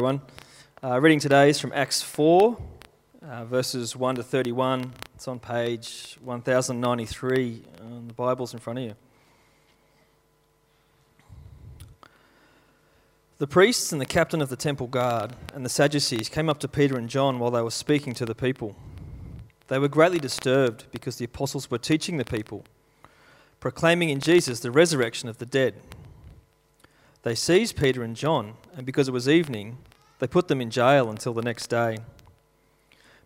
everyone. Uh, reading today is from Acts 4, uh, verses 1 to 31. It's on page 1093 on the Bibles in front of you. The priests and the captain of the temple guard and the Sadducees came up to Peter and John while they were speaking to the people. They were greatly disturbed because the apostles were teaching the people, proclaiming in Jesus the resurrection of the dead. They seized Peter and John, and because it was evening, they put them in jail until the next day.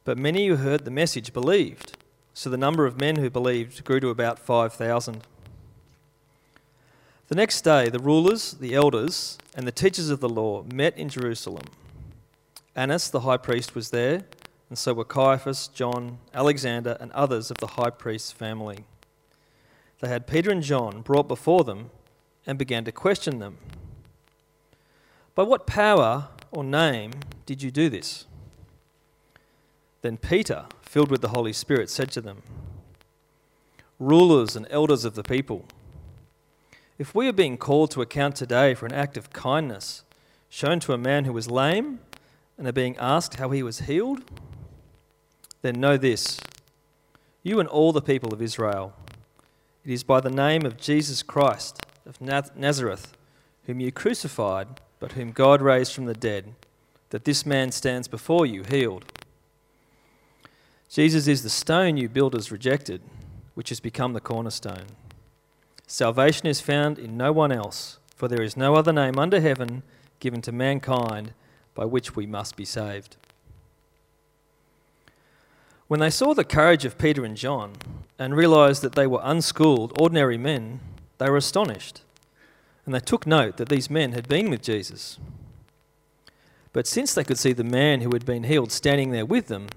But many who heard the message believed, so the number of men who believed grew to about 5,000. The next day, the rulers, the elders, and the teachers of the law met in Jerusalem. Annas, the high priest, was there, and so were Caiaphas, John, Alexander, and others of the high priest's family. They had Peter and John brought before them and began to question them. By what power or name did you do this? Then Peter, filled with the Holy Spirit, said to them, Rulers and elders of the people, if we are being called to account today for an act of kindness shown to a man who was lame and are being asked how he was healed, then know this you and all the people of Israel, it is by the name of Jesus Christ of Nazareth, whom you crucified, but whom God raised from the dead that this man stands before you healed. Jesus is the stone you builders rejected, which has become the cornerstone. Salvation is found in no one else, for there is no other name under heaven given to mankind by which we must be saved. When they saw the courage of Peter and John and realized that they were unschooled, ordinary men, they were astonished. And they took note that these men had been with Jesus. But since they could see the man who had been healed standing there with them,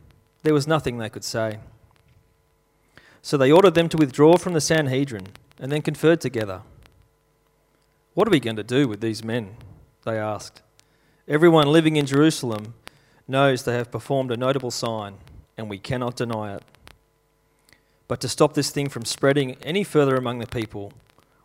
there was nothing they could say. So they ordered them to withdraw from the Sanhedrin and then conferred together. What are we going to do with these men? They asked. Everyone living in Jerusalem knows they have performed a notable sign, and we cannot deny it. But to stop this thing from spreading any further among the people,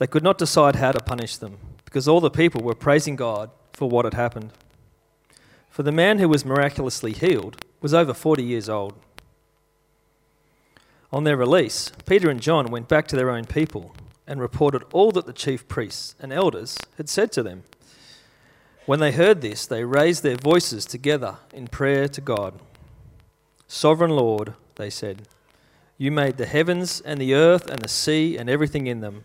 They could not decide how to punish them, because all the people were praising God for what had happened. For the man who was miraculously healed was over 40 years old. On their release, Peter and John went back to their own people and reported all that the chief priests and elders had said to them. When they heard this, they raised their voices together in prayer to God. Sovereign Lord, they said, you made the heavens and the earth and the sea and everything in them.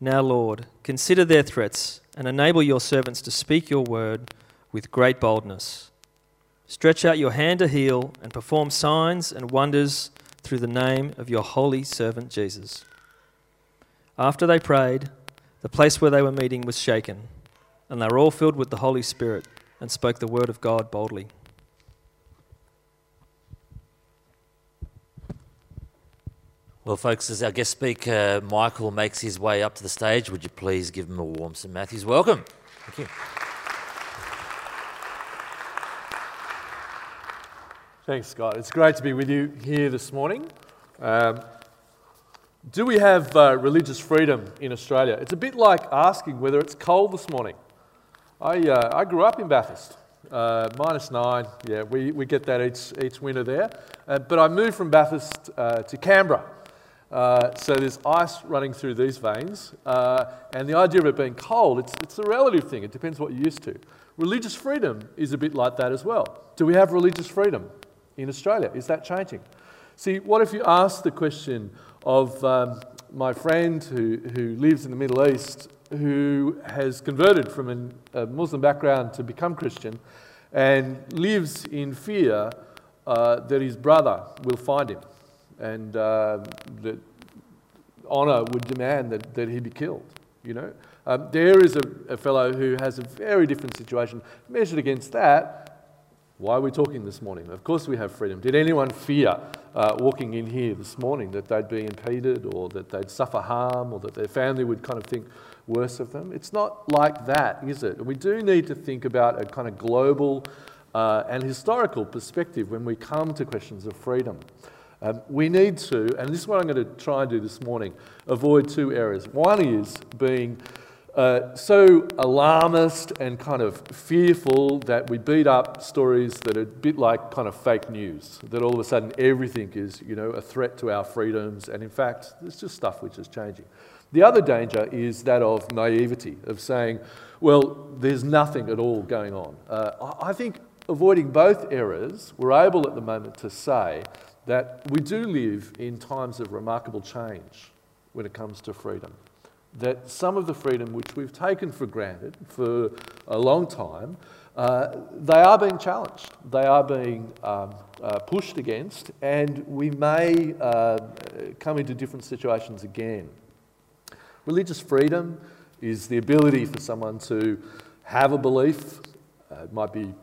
Now, Lord, consider their threats and enable your servants to speak your word with great boldness. Stretch out your hand to heal and perform signs and wonders through the name of your holy servant Jesus. After they prayed, the place where they were meeting was shaken, and they were all filled with the Holy Spirit and spoke the word of God boldly. Well, folks, as our guest speaker Michael makes his way up to the stage, would you please give him a warm St. Matthews welcome? Thank you. Thanks, Scott. It's great to be with you here this morning. Um, do we have uh, religious freedom in Australia? It's a bit like asking whether it's cold this morning. I, uh, I grew up in Bathurst. Uh, minus nine, yeah, we, we get that each, each winter there. Uh, but I moved from Bathurst uh, to Canberra uh, so there's ice running through these veins. Uh, and the idea of it being cold, it's, it's a relative thing. It depends what you're used to. Religious freedom is a bit like that as well. Do we have religious freedom in Australia? Is that changing? See, what if you ask the question of um, my friend who, who lives in the Middle East who has converted from an, a Muslim background to become Christian and lives in fear uh, that his brother will find him and uh, that honour would demand that, that he be killed, you know? Um, there is a, a fellow who has a very different situation. Measured against that, why are we talking this morning? Of course, we have freedom. Did anyone fear uh, walking in here this morning that they'd be impeded or that they'd suffer harm or that their family would kind of think worse of them? It's not like that, is it? We do need to think about a kind of global uh, and historical perspective when we come to questions of freedom. Um, we need to, and this is what I'm going to try and do this morning, avoid two errors. One is being uh, so alarmist and kind of fearful that we beat up stories that are a bit like kind of fake news, that all of a sudden everything is, you know, a threat to our freedoms, and in fact, it's just stuff which is changing. The other danger is that of naivety, of saying, well, there's nothing at all going on. Uh, I think avoiding both errors, we're able at the moment to say that we do live in times of remarkable change when it comes to freedom that some of the freedom which we've taken for granted for a long time, uh, they are being challenged. They are being um, uh, pushed against, and we may uh, come into different situations again. Religious freedom is the ability for someone to have a belief. Uh, it might be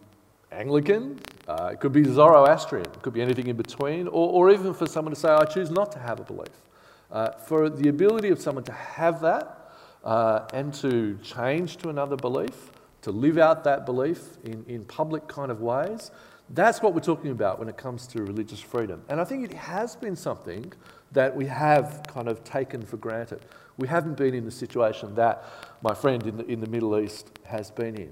Anglican, uh, it could be Zoroastrian, it could be anything in between, or, or even for someone to say, I choose not to have a belief. Uh, for the ability of someone to have that uh, and to change to another belief, to live out that belief in, in public kind of ways, that's what we're talking about when it comes to religious freedom. And I think it has been something that we have kind of taken for granted. We haven't been in the situation that my friend in the, in the Middle East has been in.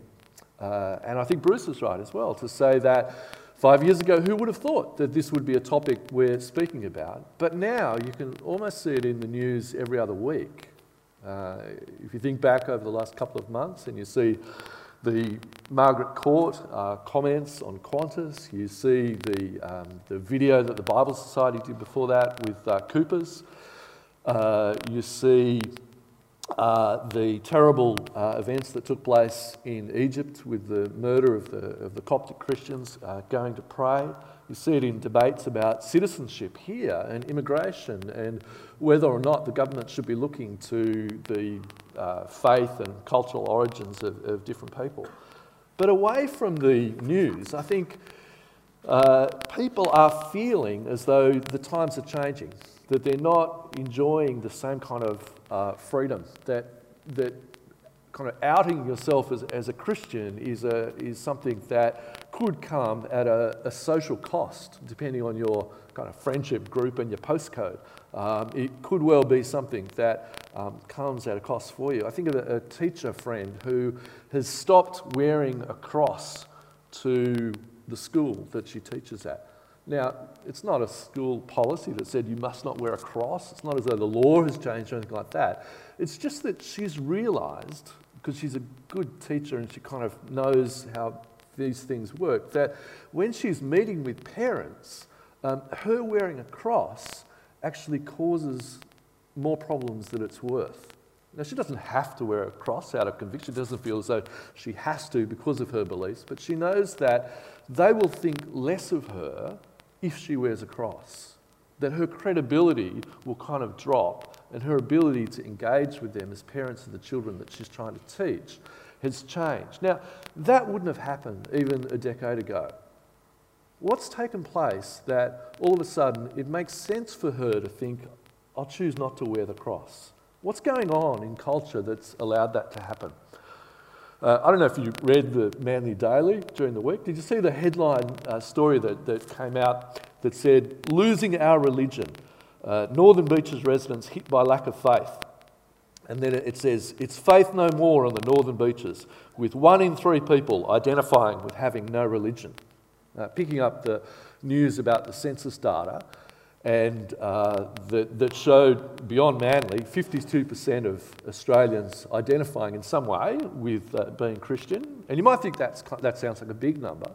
Uh, and I think Bruce is right as well to say that Five years ago, who would have thought that this would be a topic we're speaking about? But now you can almost see it in the news every other week. Uh, if you think back over the last couple of months and you see the Margaret Court uh, comments on Qantas, you see the, um, the video that the Bible Society did before that with uh, Coopers, uh, you see uh, the terrible uh, events that took place in Egypt with the murder of the, of the Coptic Christians uh, going to pray. You see it in debates about citizenship here and immigration and whether or not the government should be looking to the uh, faith and cultural origins of, of, different people. But away from the news, I think uh, people are feeling as though the times are changing, that they're not enjoying the same kind of uh, freedom, that, that kind of outing yourself as, as a Christian is, a, is something that could come at a, a social cost, depending on your kind of friendship group and your postcode. Um, it could well be something that um, comes at a cost for you. I think of a, a, teacher friend who has stopped wearing a cross to the school that she teaches at. Now, it's not a school policy that said you must not wear a cross. It's not as though the law has changed or anything like that. It's just that she's realised, because she's a good teacher and she kind of knows how these things work, that when she's meeting with parents, um, her wearing a cross actually causes more problems than it's worth. Now, she doesn't have to wear a cross out of conviction. She doesn't feel as though she has to because of her beliefs, but she knows that they will think less of her if she wears a cross. That her credibility will kind of drop and her ability to engage with them as parents of the children that she's trying to teach has changed. Now, that wouldn't have happened even a decade ago. What's taken place that all of a sudden it makes sense for her to think, I'll choose not to wear the cross? What's going on in culture that's allowed that to happen? Uh, I don't know if you read the Manly Daily during the week. Did you see the headline uh, story that, that came out that said, Losing Our Religion? Uh, Northern Beaches residents hit by lack of faith. And then it says, It's faith no more on the Northern Beaches, with one in three people identifying with having no religion. Uh, picking up the news about the census data, and uh, that, that showed beyond Manly 52% of Australians identifying in some way with uh, being Christian. And you might think that's, that sounds like a big number,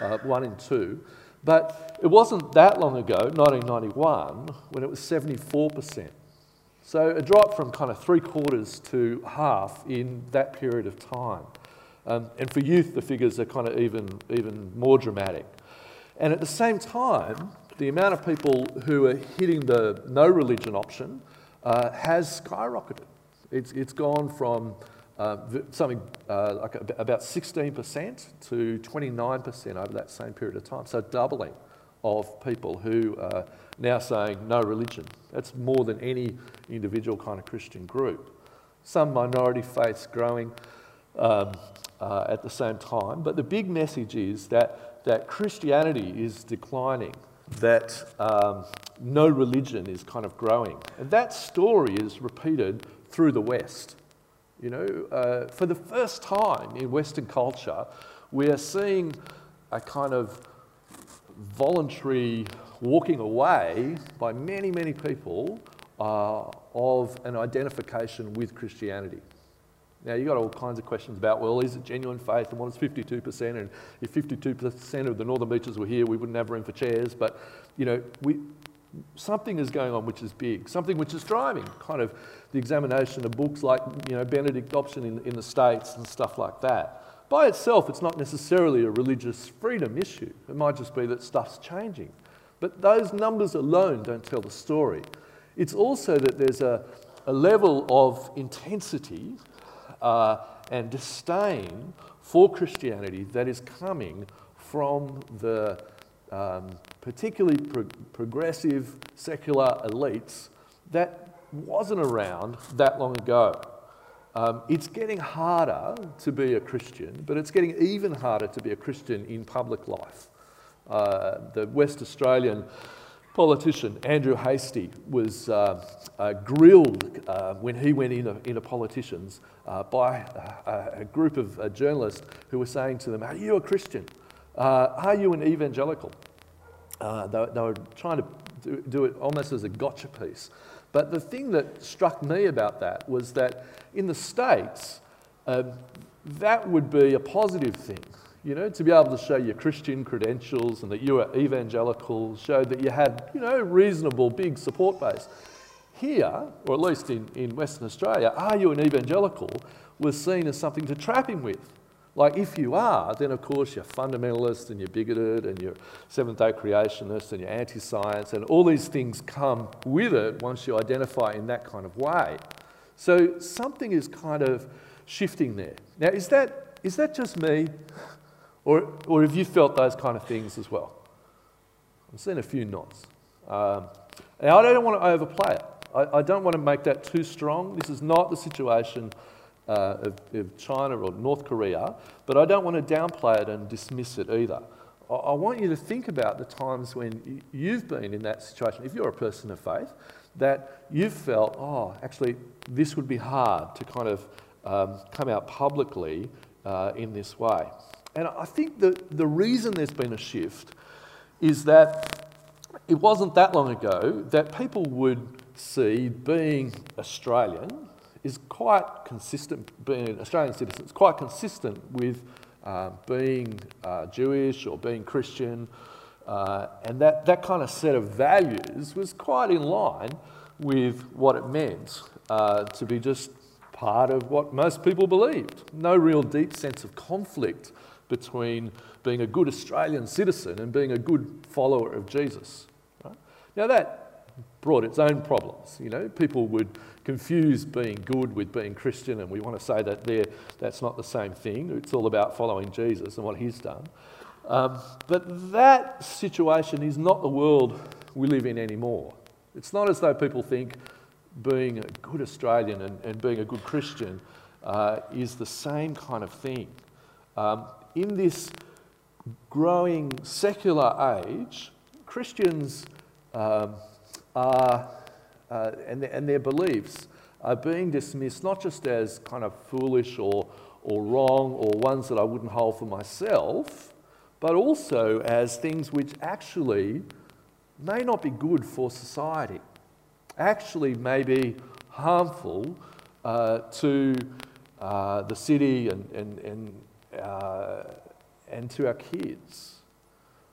uh, one in two. But it wasn't that long ago, 1991, when it was 74%. So a drop from kind of three quarters to half in that period of time. Um, and for youth, the figures are kind of even, even more dramatic. And at the same time, the amount of people who are hitting the no religion option uh, has skyrocketed. It's, it's gone from uh, something uh, like about 16% to 29% over that same period of time. So doubling of people who are now saying no religion. That's more than any individual kind of Christian group. Some minority faiths growing um, uh, at the same time. But the big message is that, that Christianity is declining, that um, no religion is kind of growing. And that story is repeated through the West. You know, uh, for the first time in Western culture, we are seeing a kind of voluntary walking away by many, many people uh, of an identification with Christianity. Now, you've got all kinds of questions about, well, is it genuine faith and what is 52%? And if 52% of the Northern Beaches were here, we wouldn't have room for chairs. But, you know, we, something is going on which is big, something which is driving kind of the examination of books like, you know, Benedict Option in, in the States and stuff like that. By itself, it's not necessarily a religious freedom issue. It might just be that stuff's changing. But those numbers alone don't tell the story. It's also that there's a, a level of intensity uh, and disdain for Christianity that is coming from the um, particularly pro- progressive secular elites that wasn't around that long ago. Um, it's getting harder to be a Christian, but it's getting even harder to be a Christian in public life. Uh, the West Australian politician Andrew Hastie was uh, uh, grilled uh, when he went in in a politicians uh, by a, a, group of uh, journalists who were saying to them, Are you a Christian? Uh, are you an evangelical? They, they, were trying to do, do it almost as a gotcha piece. But the thing that struck me about that was that in the States, that would be a positive thing. You know, to be able to show your Christian credentials and that you are evangelical, showed that you had, you know, reasonable big support base. Here, or at least in, in Western Australia, are you an evangelical was seen as something to trap him with. Like, if you are, then of course you're fundamentalist and you're bigoted and you're Seventh day creationist and you're anti science, and all these things come with it once you identify in that kind of way. So, something is kind of shifting there. Now, is that, is that just me? Or, or have you felt those kind of things as well? I've seen a few nods. Um, now, I don't want to overplay it. I, I, don't want to make that too strong. This is not the situation uh, of, of, China or North Korea, but I don't want to downplay it and dismiss it either. I, I want you to think about the times when you've been in that situation, if you're a person of faith, that you've felt, oh, actually, this would be hard to kind of um, come out publicly uh, in this way. And I think that the reason there's been a shift is that it wasn't that long ago that people would see being Australian is quite consistent, being an Australian citizen is quite consistent with uh, being uh, Jewish or being Christian. Uh, and that, that kind of set of values was quite in line with what it meant uh, to be just part of what most people believed. No real deep sense of conflict between being a good Australian citizen and being a good follower of Jesus. Right? Now, that brought its own problems. You know, people would confuse being good with being Christian, and we want to say that there, that's not the same thing. It's all about following Jesus and what he's done. Um, but that situation is not the world we live in anymore. It's not as though people think being a good Australian and, and being a good Christian uh, is the same kind of thing. Um, in this growing secular age, Christians um, are, uh, and, and their beliefs are being dismissed not just as kind of foolish or, or wrong or ones that I wouldn't hold for myself, but also as things which actually may not be good for society, actually, may be harmful uh, to uh, the city and, and, and, uh, and to our kids.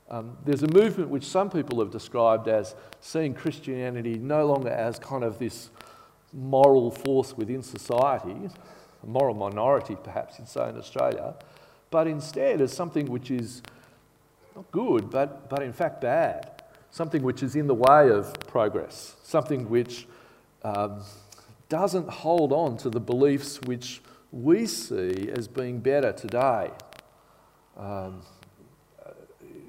Um, there's a movement which some people have described as seeing Christianity no longer as kind of this moral force within society, a moral minority perhaps you'd say in Australia, but instead as something which is not good, but, but in fact bad, something which is in the way of progress, something which um, doesn't hold on to the beliefs which we see as being better today. Um,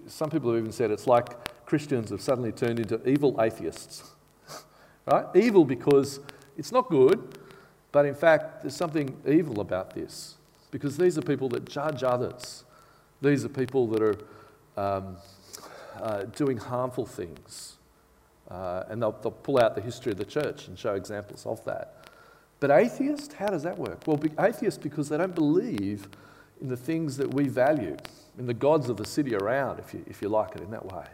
some people have even said it's like Christians have suddenly turned into evil atheists. right? Evil because it's not good, but in fact, there's something evil about this. Because these are people that judge others. These are people that are um, uh, doing harmful things. Uh, and they'll, they'll pull out the history of the church and show examples of that. But atheist, how does that work? Well, atheist because they don't believe in the things that we value, in the gods of the city around, if you, if you like it in that way.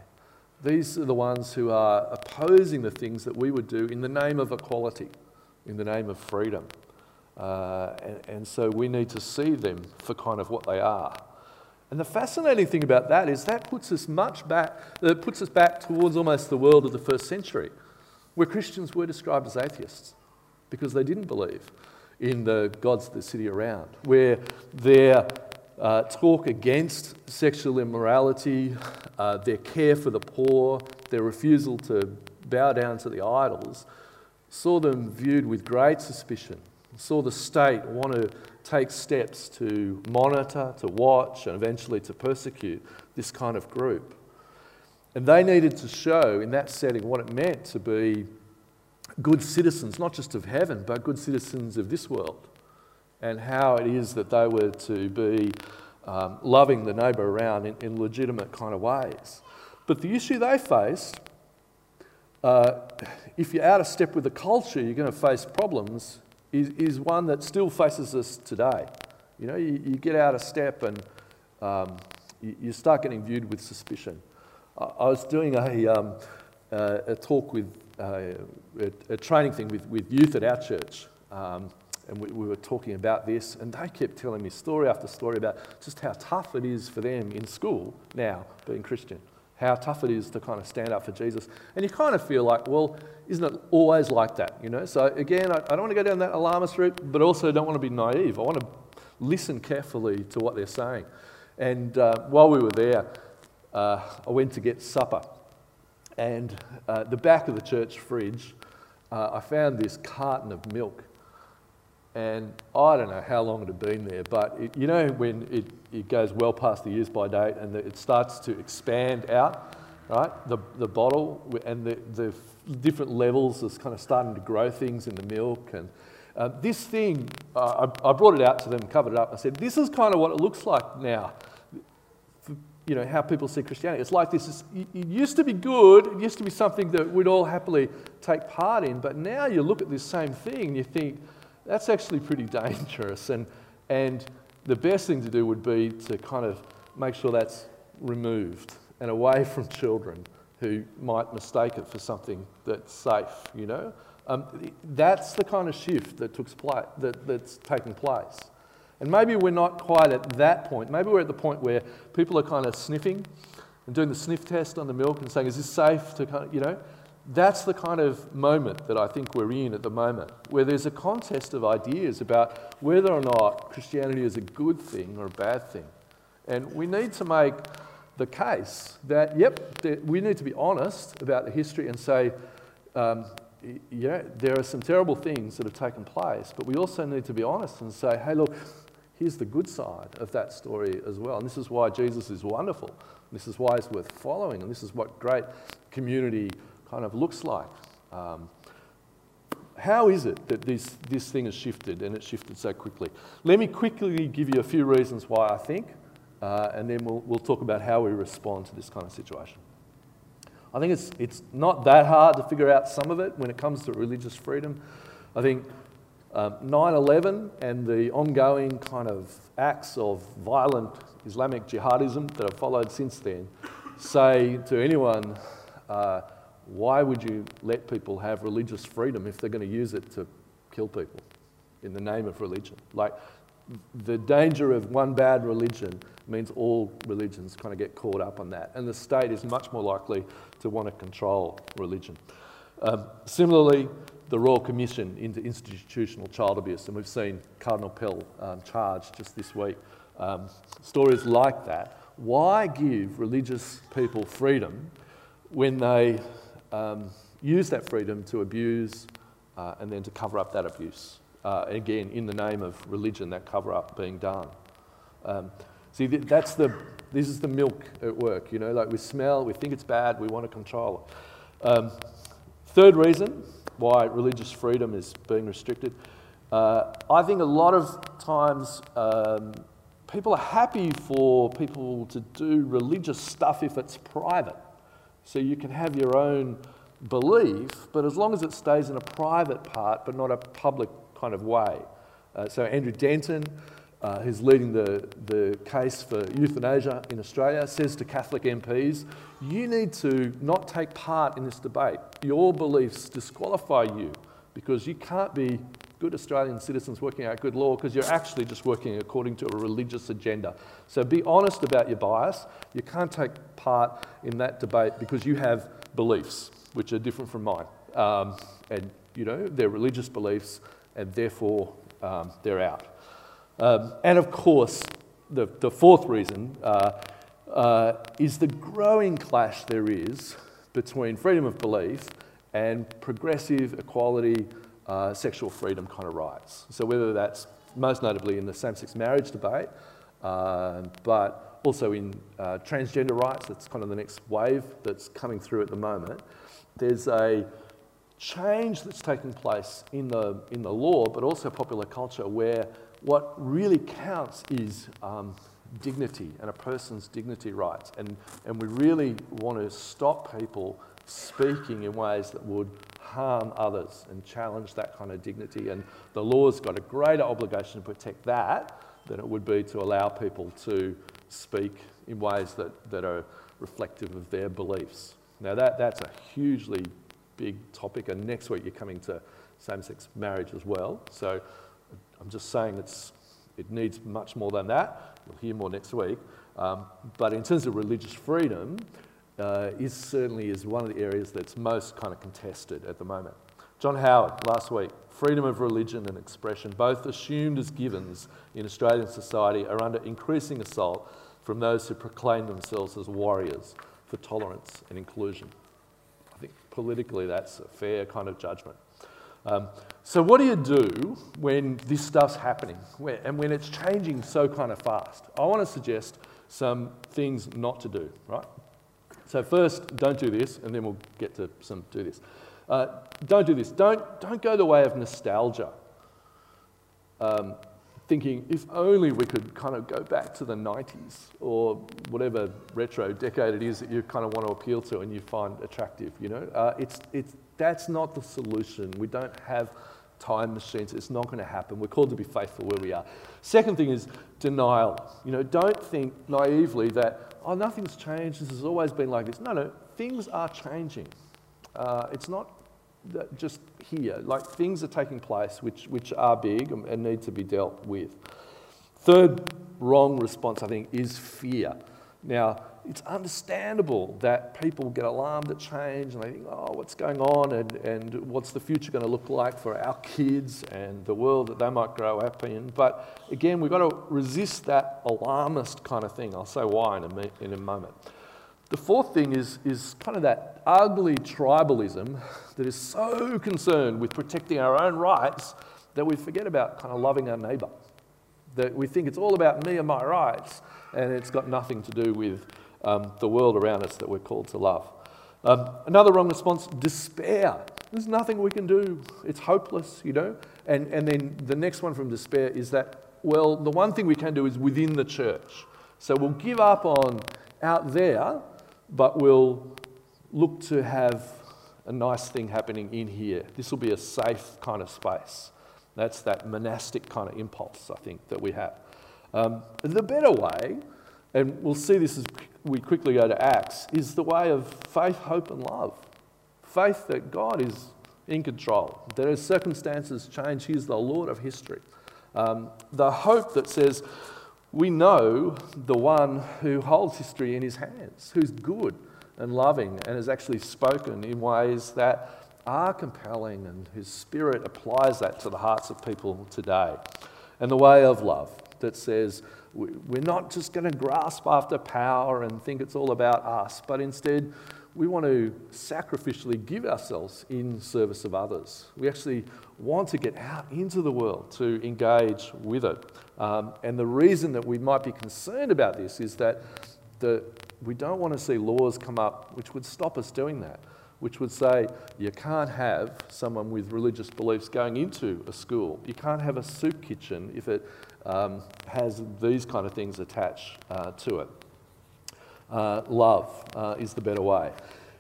These are the ones who are opposing the things that we would do in the name of equality, in the name of freedom. Uh, and, and so we need to see them for kind of what they are. And the fascinating thing about that is that puts us much back, that puts us back towards almost the world of the first century, where Christians were described as atheists because they didn't believe in the gods of the city around, where their uh, talk against sexual immorality, uh, their care for the poor, their refusal to bow down to the idols, saw them viewed with great suspicion, saw the state want to take steps to monitor, to watch, and eventually to persecute this kind of group. And they needed to show in that setting what it meant to be good citizens, not just of heaven, but good citizens of this world, and how it is that they were to be um, loving the neighbour around in, in, legitimate kind of ways. But the issue they faced, uh, if you're out of step with the culture, you're going to face problems, is, is one that still faces us today. You know, you, you get out of step and um, you, you, start getting viewed with suspicion. I, I was doing a, um, uh, a talk with a, a, training thing with, with youth at our church. Um, and we, we, were talking about this, and they kept telling me story after story about just how tough it is for them in school now, being Christian, how tough it is to kind of stand up for Jesus. And you kind of feel like, well, isn't it always like that, you know? So again, I, I don't want to go down that alarmist route, but also don't want to be naive. I want to listen carefully to what they're saying. And uh, while we were there, uh, I went to get supper. And uh, the back of the church fridge, uh, I found this carton of milk. And I don't know how long it had been there, but it, you know when it, it goes well past the use by date and the, it starts to expand out, right? The, the bottle and the, the different levels is kind of starting to grow things in the milk. And uh, this thing, uh, I, I brought it out to them, covered it up. I said, This is kind of what it looks like now you know, how people see Christianity. It's like this. is, It used to be good. It used to be something that we'd all happily take part in. But now you look at this same thing and you think, that's actually pretty dangerous. And, and the best thing to do would be to kind of make sure that's removed and away from children who might mistake it for something that's safe, you know? Um, that's the kind of shift that took place, that, that's taking place. And maybe we're not quite at that point. Maybe we're at the point where people are kind of sniffing and doing the sniff test on the milk and saying, is this safe to kind of, you know? That's the kind of moment that I think we're in at the moment, where there's a contest of ideas about whether or not Christianity is a good thing or a bad thing. And we need to make the case that, yep, we need to be honest about the history and say, um, yeah, there are some terrible things that have taken place, but we also need to be honest and say, hey, look, here's the good side of that story as well. And this is why Jesus is wonderful. This is why it's worth following. And this is what great community kind of looks like. Um, how is it that this, this thing has shifted and it's shifted so quickly? Let me quickly give you a few reasons why I think, uh, and then we'll, we'll talk about how we respond to this kind of situation. I think it's, it's not that hard to figure out some of it when it comes to religious freedom. I think um, 9 11 and the ongoing kind of acts of violent Islamic jihadism that have followed since then say to anyone uh, why would you let people have religious freedom if they're going to use it to kill people in the name of religion? Like, the danger of one bad religion means all religions kind of get caught up on that, and the state is much more likely to want to control religion. Um, similarly, the Royal Commission into Institutional Child Abuse, and we've seen Cardinal Pell um, charged just this week. Um, stories like that. Why give religious people freedom when they um, use that freedom to abuse uh, and then to cover up that abuse? Uh, again, in the name of religion, that cover up being done. Um, see, that's the, this is the milk at work, you know, like we smell, we think it's bad, we want to control it. Um, third reason why religious freedom is being restricted. Uh, I think a lot of times um, people are happy for people to do religious stuff if it's private. So you can have your own belief, but as long as it stays in a private part but not a public kind of way. Uh, so Andrew Denton, uh, who's leading the, the case for euthanasia in Australia, says to Catholic MPs, you need to not take part in this debate. Your beliefs disqualify you because you can't be good Australian citizens working out good law because you're actually just working according to a religious agenda. So be honest about your bias. You can't take part in that debate because you have beliefs which are different from mine. Um, and, you know, they're religious beliefs and therefore um, they're out. Um, and of course, the, the fourth reason uh, uh, is the growing clash there is between freedom of belief and progressive equality, uh, sexual freedom kind of rights. So whether that's most notably in the same-sex marriage debate, uh, but also in uh, transgender rights, that's kind of the next wave that's coming through at the moment. There's a change that's taking place in the, in the law, but also popular culture, where what really counts is um, dignity and a person's dignity rights. And, and we really want to stop people speaking in ways that would harm others and challenge that kind of dignity. And the law's got a greater obligation to protect that than it would be to allow people to speak in ways that, that are reflective of their beliefs. Now, that, that's a hugely big topic, and next week you're coming to same sex marriage as well. So I'm just saying it's, it needs much more than that. You'll hear more next week. Um, but in terms of religious freedom, uh, is certainly is one of the areas that's most kind of contested at the moment. John Howard last week, freedom of religion and expression, both assumed as givens in Australian society, are under increasing assault from those who proclaim themselves as warriors for tolerance and inclusion. I think politically that's a fair kind of judgment. Um, so what do you do when this stuff's happening and when it's changing so kind of fast? I want to suggest some things not to do, right? So first, don't do this, and then we'll get to some do this. Uh, don't do this. Don't, don't go the way of nostalgia. Um, thinking, if only we could kind of go back to the 90s or whatever retro decade it is that you kind of want to appeal to and you find attractive, you know. Uh, it's, it's, that's not the solution. We don't have time machines. It's not going to happen. We're called to be faithful where we are. Second thing is denial. You know, don't think naively that, oh, nothing's changed. This has always been like this. No, no, things are changing. Uh, it's not just here. Like things are taking place which, which are big and need to be dealt with. Third wrong response, I think, is fear. Now, it's understandable that people get alarmed at change and they think, oh, what's going on and, and what's the future going to look like for our kids and the world that they might grow up in. But again, we've got to resist that alarmist kind of thing. I'll say why in a, in a moment. The fourth thing is, is kind of that ugly tribalism that is so concerned with protecting our own rights that we forget about kind of loving our neighbour. That we think it's all about me and my rights, and it's got nothing to do with um, the world around us that we're called to love. Um, another wrong response despair. There's nothing we can do. It's hopeless, you know. And, and then the next one from despair is that, well, the one thing we can do is within the church. So we'll give up on out there, but we'll look to have a nice thing happening in here. This will be a safe kind of space. That's that monastic kind of impulse, I think, that we have. Um, the better way, and we'll see this as we quickly go to Acts, is the way of faith, hope, and love. faith that God is in control, that as circumstances change, He's the Lord of history. Um, the hope that says, we know the one who holds history in his hands, who's good and loving and has actually spoken in ways that are compelling, and whose spirit applies that to the hearts of people today. And the way of love that says, we're not just going to grasp after power and think it's all about us, but instead we want to sacrificially give ourselves in service of others. We actually want to get out into the world to engage with it. Um, and the reason that we might be concerned about this is that the, we don't want to see laws come up which would stop us doing that, which would say you can't have someone with religious beliefs going into a school. You can't have a soup kitchen if it um, has these kind of things attached uh, to it. Uh, love uh, is the better way.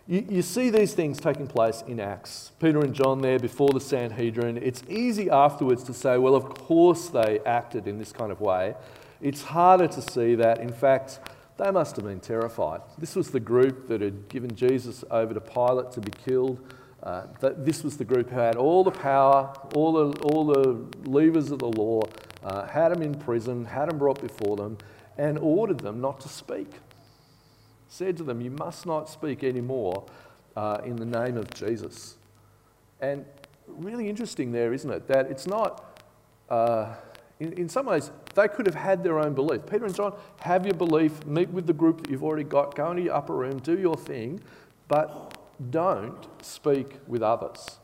You, you, see these things taking place in Acts. Peter and John there before the Sanhedrin. It's easy afterwards to say, well, of course they acted in this kind of way. It's harder to see that, in fact, they must have been terrified. This was the group that had given Jesus over to Pilate to be killed. Uh, this was the group who had all the power, all the, all the levers of the law, uh, had them in prison, had them brought before them, and ordered them not to speak said to them, You must not speak anymore uh, in the name of Jesus. And really interesting there, isn't it? That it's not, uh, in, in some ways, they could have had their own belief. Peter and John, have your belief, meet with the group that you've already got, go into your upper room, do your thing, but don't speak with others.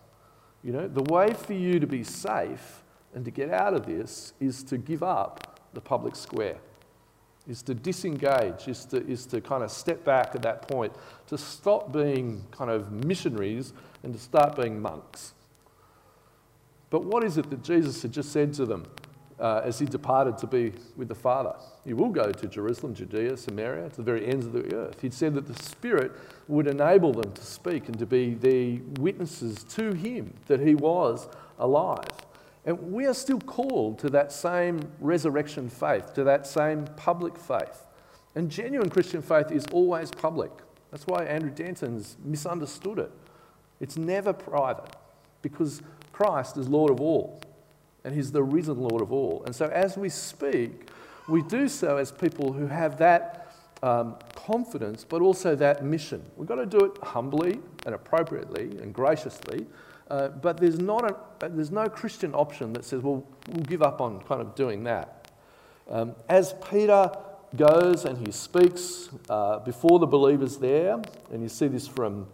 You know, the way for you to be safe and to get out of this is to give up the public square is to disengage, is to, is to kind of step back at that point, to stop being kind of missionaries and to start being monks. But what is it that Jesus had just said to them uh, as he departed to be with the Father? You will go to Jerusalem, Judea, Samaria, to the very ends of the earth. He'd said that the Spirit would enable them to speak and to be the witnesses to him that he was alive. And we are still called to that same resurrection faith, to that same public faith. And genuine Christian faith is always public. That's why Andrew Denton's misunderstood it. It's never private because Christ is Lord of all and He's the risen Lord of all. And so as we speak, we do so as people who have that um, confidence but also that mission. We've got to do it humbly and appropriately and graciously uh, but there's, not a, there's no Christian option that says, well, we'll give up on kind of doing that. Um, as Peter goes and he speaks uh, before the believers there, and you see this from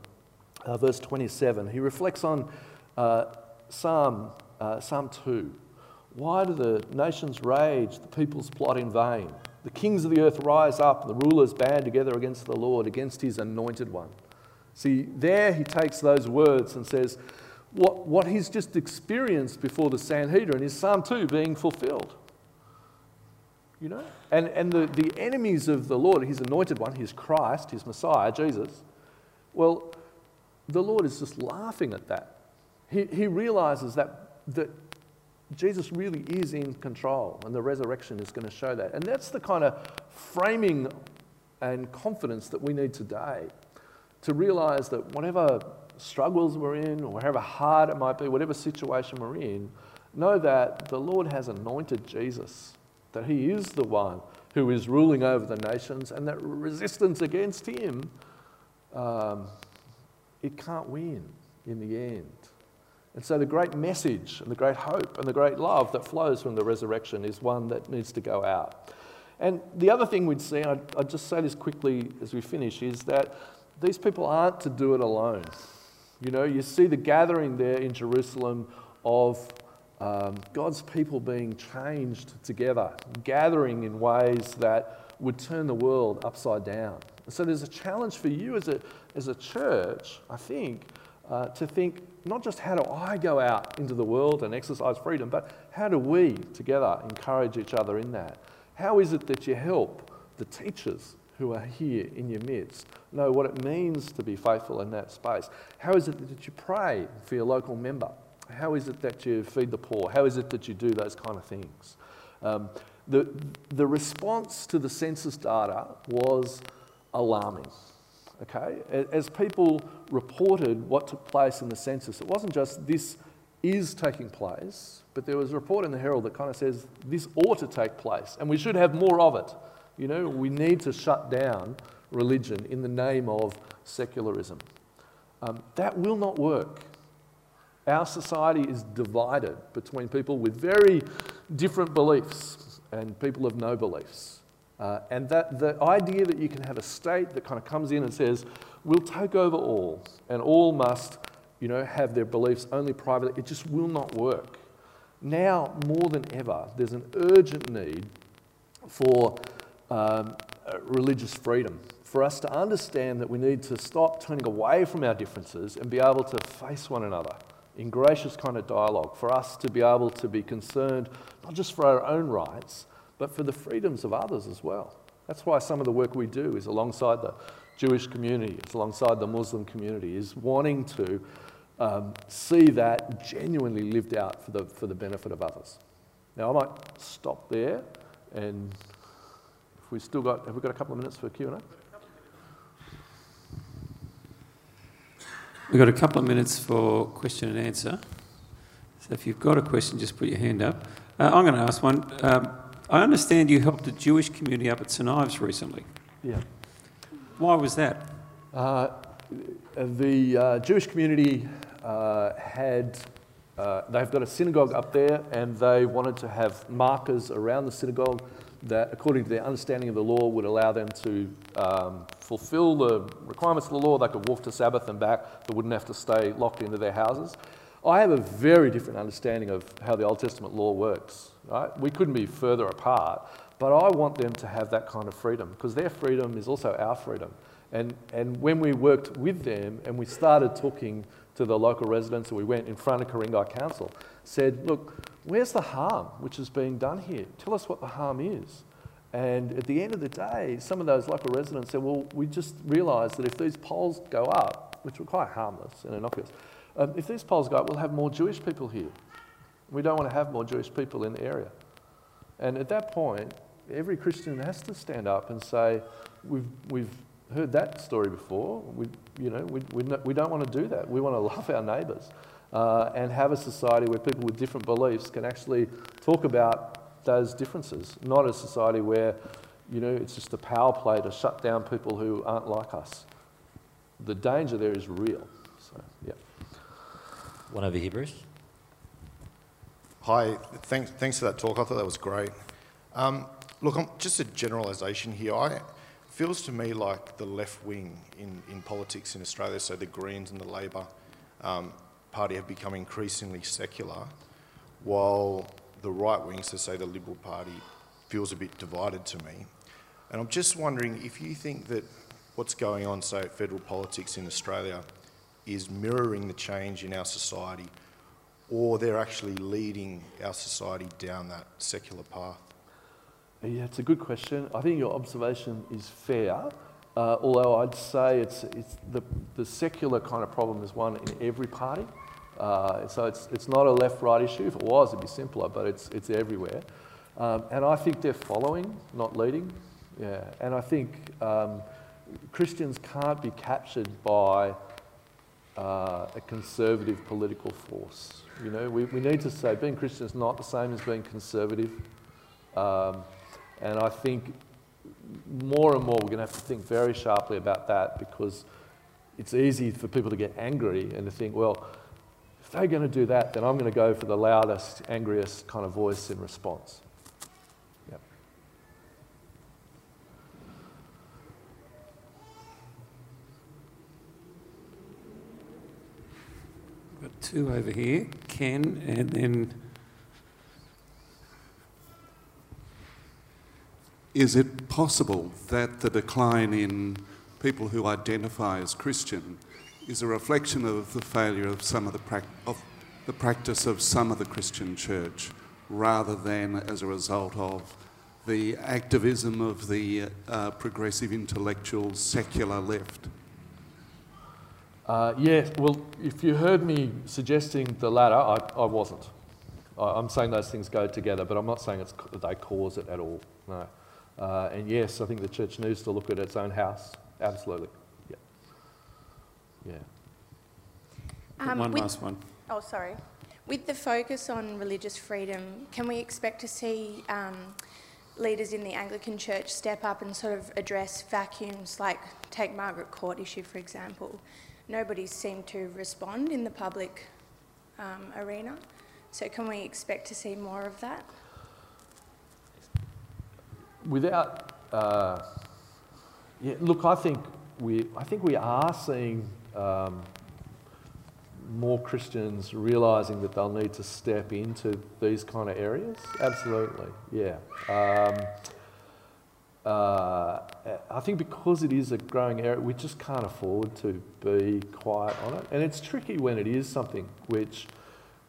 uh, verse 27, he reflects on uh, Psalm, uh, Psalm 2. Why do the nations rage, the peoples plot in vain? The kings of the earth rise up, the rulers band together against the Lord, against his anointed one. See, there he takes those words and says, what, what he's just experienced before the Sanhedrin is Psalm 2 being fulfilled. You know? And, and the, the enemies of the Lord, his anointed one, his Christ, his Messiah, Jesus, well, the Lord is just laughing at that. He, he realizes that, that Jesus really is in control, and the resurrection is going to show that. And that's the kind of framing and confidence that we need today to realize that whatever struggles we're in, or however hard it might be, whatever situation we're in, know that the Lord has anointed Jesus, that He is the one who is ruling over the nations, and that resistance against Him, um, it can't win in the end. And so, the great message and the great hope and the great love that flows from the resurrection is one that needs to go out. And the other thing we'd see, I'd, I'd just say this quickly as we finish, is that these people aren't to do it alone. You know, you see the gathering there in Jerusalem of um, God's people being changed together, gathering in ways that would turn the world upside down. so there's a challenge for you as a, as a church, I think, uh, to think not just how do I go out into the world and exercise freedom, but how do we together encourage each other in that? How is it that you help the teachers who are here in your midst know what it means to be faithful in that space? How is it that you pray for your local member? How is it that you feed the poor? How is it that you do those kind of things? Um, the, the response to the census data was alarming. okay? As people reported what took place in the census, it wasn't just this is taking place, but there was a report in the Herald that kind of says this ought to take place and we should have more of it. You know, we need to shut down religion in the name of secularism. Um, that will not work. Our society is divided between people with very different beliefs and people of no beliefs. Uh, and that the idea that you can have a state that kind of comes in and says, we'll take over all, and all must, you know, have their beliefs only privately, it just will not work. Now, more than ever, there's an urgent need for um, uh, religious freedom, for us to understand that we need to stop turning away from our differences and be able to face one another in gracious kind of dialogue, for us to be able to be concerned not just for our own rights, but for the freedoms of others as well. That's why some of the work we do is alongside the Jewish community, it's alongside the Muslim community, is wanting to um, see that genuinely lived out for the, for the benefit of others. Now, I might stop there, and if we still got, have we got a couple of minutes for Q&A? We've got a couple of minutes for question and answer. So if you've got a question, just put your hand up. Uh, I'm going to ask one. Um, I understand you helped the Jewish community up at St Ives recently. Yeah. Why was that? Uh, the uh, Jewish community uh, had, uh, they've got a synagogue up there and they wanted to have markers around the synagogue that, according to their understanding of the law, would allow them to um, fulfill the requirements of the law. They could walk to Sabbath and back, they wouldn't have to stay locked into their houses. I have a very different understanding of how the Old Testament law works. Right? We couldn't be further apart, but I want them to have that kind of freedom because their freedom is also our freedom. And, and when we worked with them and we started talking to the local residents, and we went in front of Ku-ring-gai Council, said, look, where's the harm which is being done here? Tell us what the harm is. And at the end of the day, some of those local residents said, well, we just realised that if these poles go up, which were quite harmless and innocuous, um, if these poles go up, we'll have more Jewish people here. We don't want to have more Jewish people in the area. And at that point, every Christian has to stand up and say, we've, we've heard that story before. We, you know, we, we, we don't want to do that. We want to love our neighbours uh, and have a society where people with different beliefs can actually talk about those differences, not a society where, you know, it's just a power play to shut down people who aren't like us. The danger there is real. So, yeah. One over here, Bruce. Hi, thanks, thanks for that talk. I thought that was great. Um, look, I'm, just a generalisation here. I, it feels to me like the left wing in, in politics in Australia, so the Greens and the Labor um, Party have become increasingly secular, while the right wing, so say the Liberal Party, feels a bit divided to me. And I'm just wondering if you think that what's going on, say, at federal politics in Australia is mirroring the change in our society or they're actually leading our society down that secular path? Yeah, it's a good question. I think your observation is fair, uh, although I'd say it's, it's the, the secular kind of problem is one in every party. Uh, so it's, it's not a left-right issue. If it was, it'd be simpler, but it's, it's everywhere. Um, and I think they're following, not leading. Yeah, and I think um, Christians can't be captured by uh, a conservative political force. You know, we, we need to say being Christian is not the same as being conservative. Um, and I think more and more we're going to have to think very sharply about that because it's easy for people to get angry and to think, well, if they're going to do that, then I'm going to go for the loudest, angriest kind of voice in response. Yep. Got two over here, Ken, and then. Is it possible that the decline in people who identify as Christian is a reflection of the failure of some of the, of the practice of some of the Christian church rather than as a result of the activism of the uh, progressive intellectual secular left? Uh, yeah, well, if you heard me suggesting the latter, I, I wasn't. I, am saying those things go together, but I'm not saying it's, they cause it at all. No. Uh, and yes, I think the church needs to look at its own house. Absolutely. Yeah. Yeah. Um, one with- last one. Oh, sorry. With the focus on religious freedom, can we expect to see um, leaders in the Anglican Church step up and sort of address vacuums, like take Margaret Court issue, for example? Nobody seemed to respond in the public um, arena. So, can we expect to see more of that? Without, uh, yeah, look, I think we, I think we are seeing um, more Christians realising that they'll need to step into these kind of areas. Absolutely, yeah. Um, uh, I think because it is a growing area, we just can't afford to be quiet on it. And it's tricky when it is something which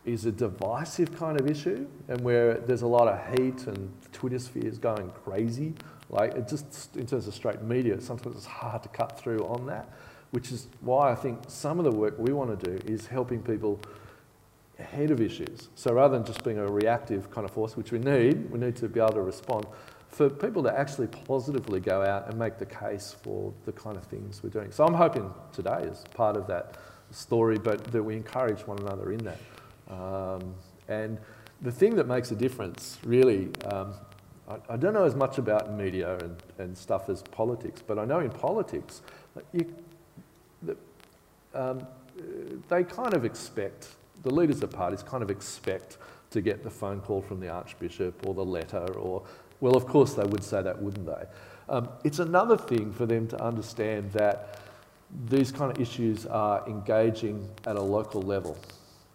is a divisive kind of issue and where there's a lot of heat and Twitter sphere is going crazy. Like it just, in terms of straight media, sometimes it's hard to cut through on that, which is why I think some of the work we want to do is helping people ahead of issues. So rather than just being a reactive kind of force, which we need, we need to be able to respond, for people to actually positively go out and make the case for the kind of things we're doing. So I'm hoping today is part of that story, but that we encourage one another in that. Um, and the thing that makes a difference, really, um, I, I, don't know as much about media and, and stuff as politics, but I know in politics, you, the, um, they kind of expect, the leaders of parties kind of expect to get the phone call from the Archbishop or the letter or, well, of course they would say that, wouldn't they? Um, it's another thing for them to understand that these kind of issues are engaging at a local level,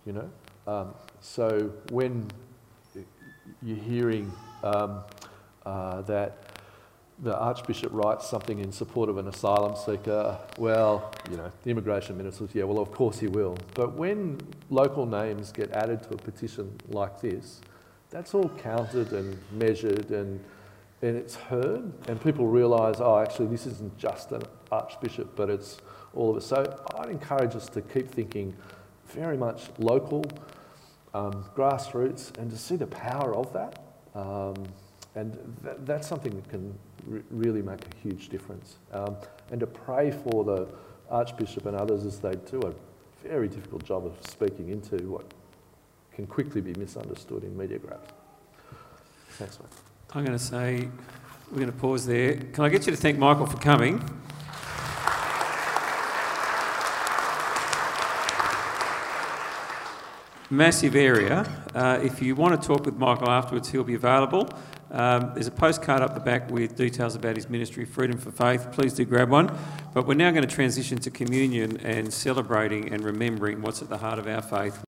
you know? Um, so when you're hearing um, uh, that the Archbishop writes something in support of an asylum seeker, well, you know, the immigration minister says, yeah, well, of course he will. But when local names get added to a petition like this, that's all counted and measured and, and it's heard, and people realise, oh, actually, this isn't just an archbishop, but it's all of us. So I'd encourage us to keep thinking very much local, um, grassroots, and to see the power of that. Um, and th that's something that can re really make a huge difference. Um, and to pray for the Archbishop and others as they do a very difficult job of speaking into what can quickly be misunderstood in media grabs. Thanks, mate. I'm going to say we're going to pause there. Can I get you to thank Michael for coming? Massive area. Uh, if you want to talk with Michael afterwards, he'll be available. Um, there's a postcard up the back with details about his ministry, Freedom for Faith. Please do grab one. But we're now going to transition to communion and celebrating and remembering what's at the heart of our faith.